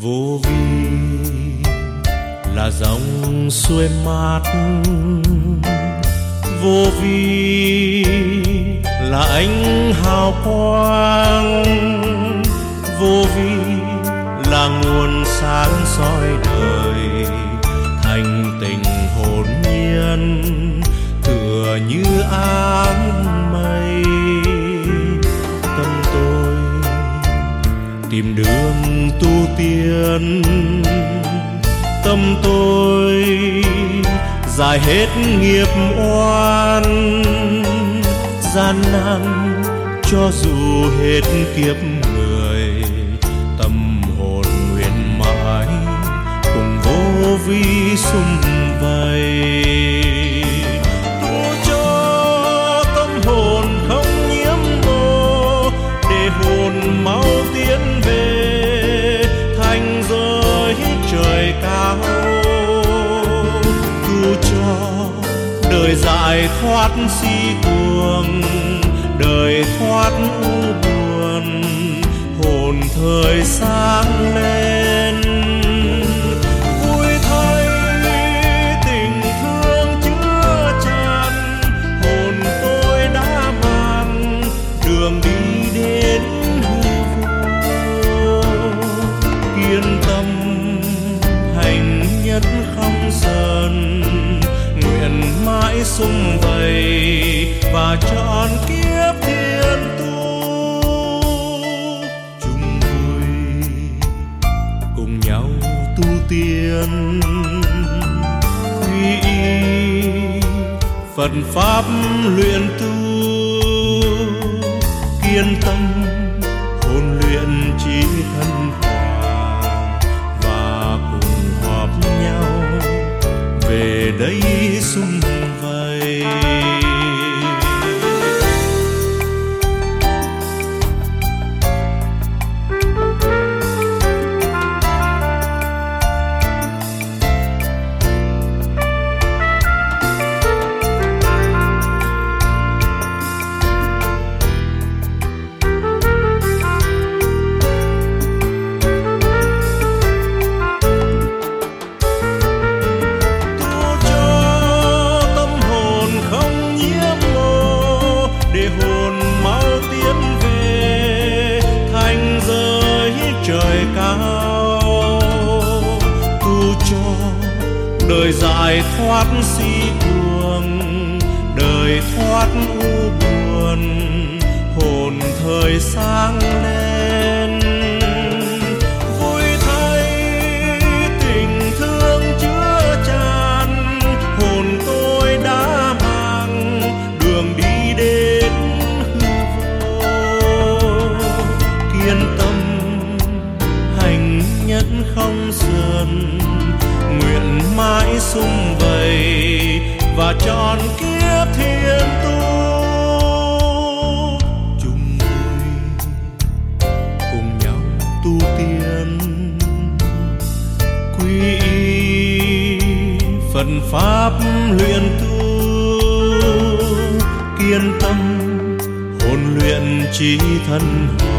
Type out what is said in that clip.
vô vi, là dòng xuôi mát. Vô vi, là ánh hào quang. Vô vi, là nguồn sáng soi đời, thành tình hồn nhiên. Thừa như ai Tiền. Tâm tôi dài hết nghiệp oan, gian nan cho dù hết kiếp người. Tâm hồn nguyện mãi cùng vô vi sum trời cao tu cho đời giải thoát si cuồng, đời thoát u buồn. Hồn thời sáng lên. Tiên. Quy y phật pháp luyện tu, kiên tâm hồn luyện trí thân hòa và cùng họp nhau về đây sum vầy. Đời dài thoát si cuồng đời thoát u buồn hồn thời sáng lên. Vui thay tình thương chứa tràn, hồn tôi đã mang đường đi đến hư vô. Kiên tâm hành nhất không sườn mãi sum vầy và tròn kiếp thiên tu. Chung vui cùng nhau tu tiên. Quy y phần pháp luyện tu, kiên tâm, hồn luyện trí thân hòa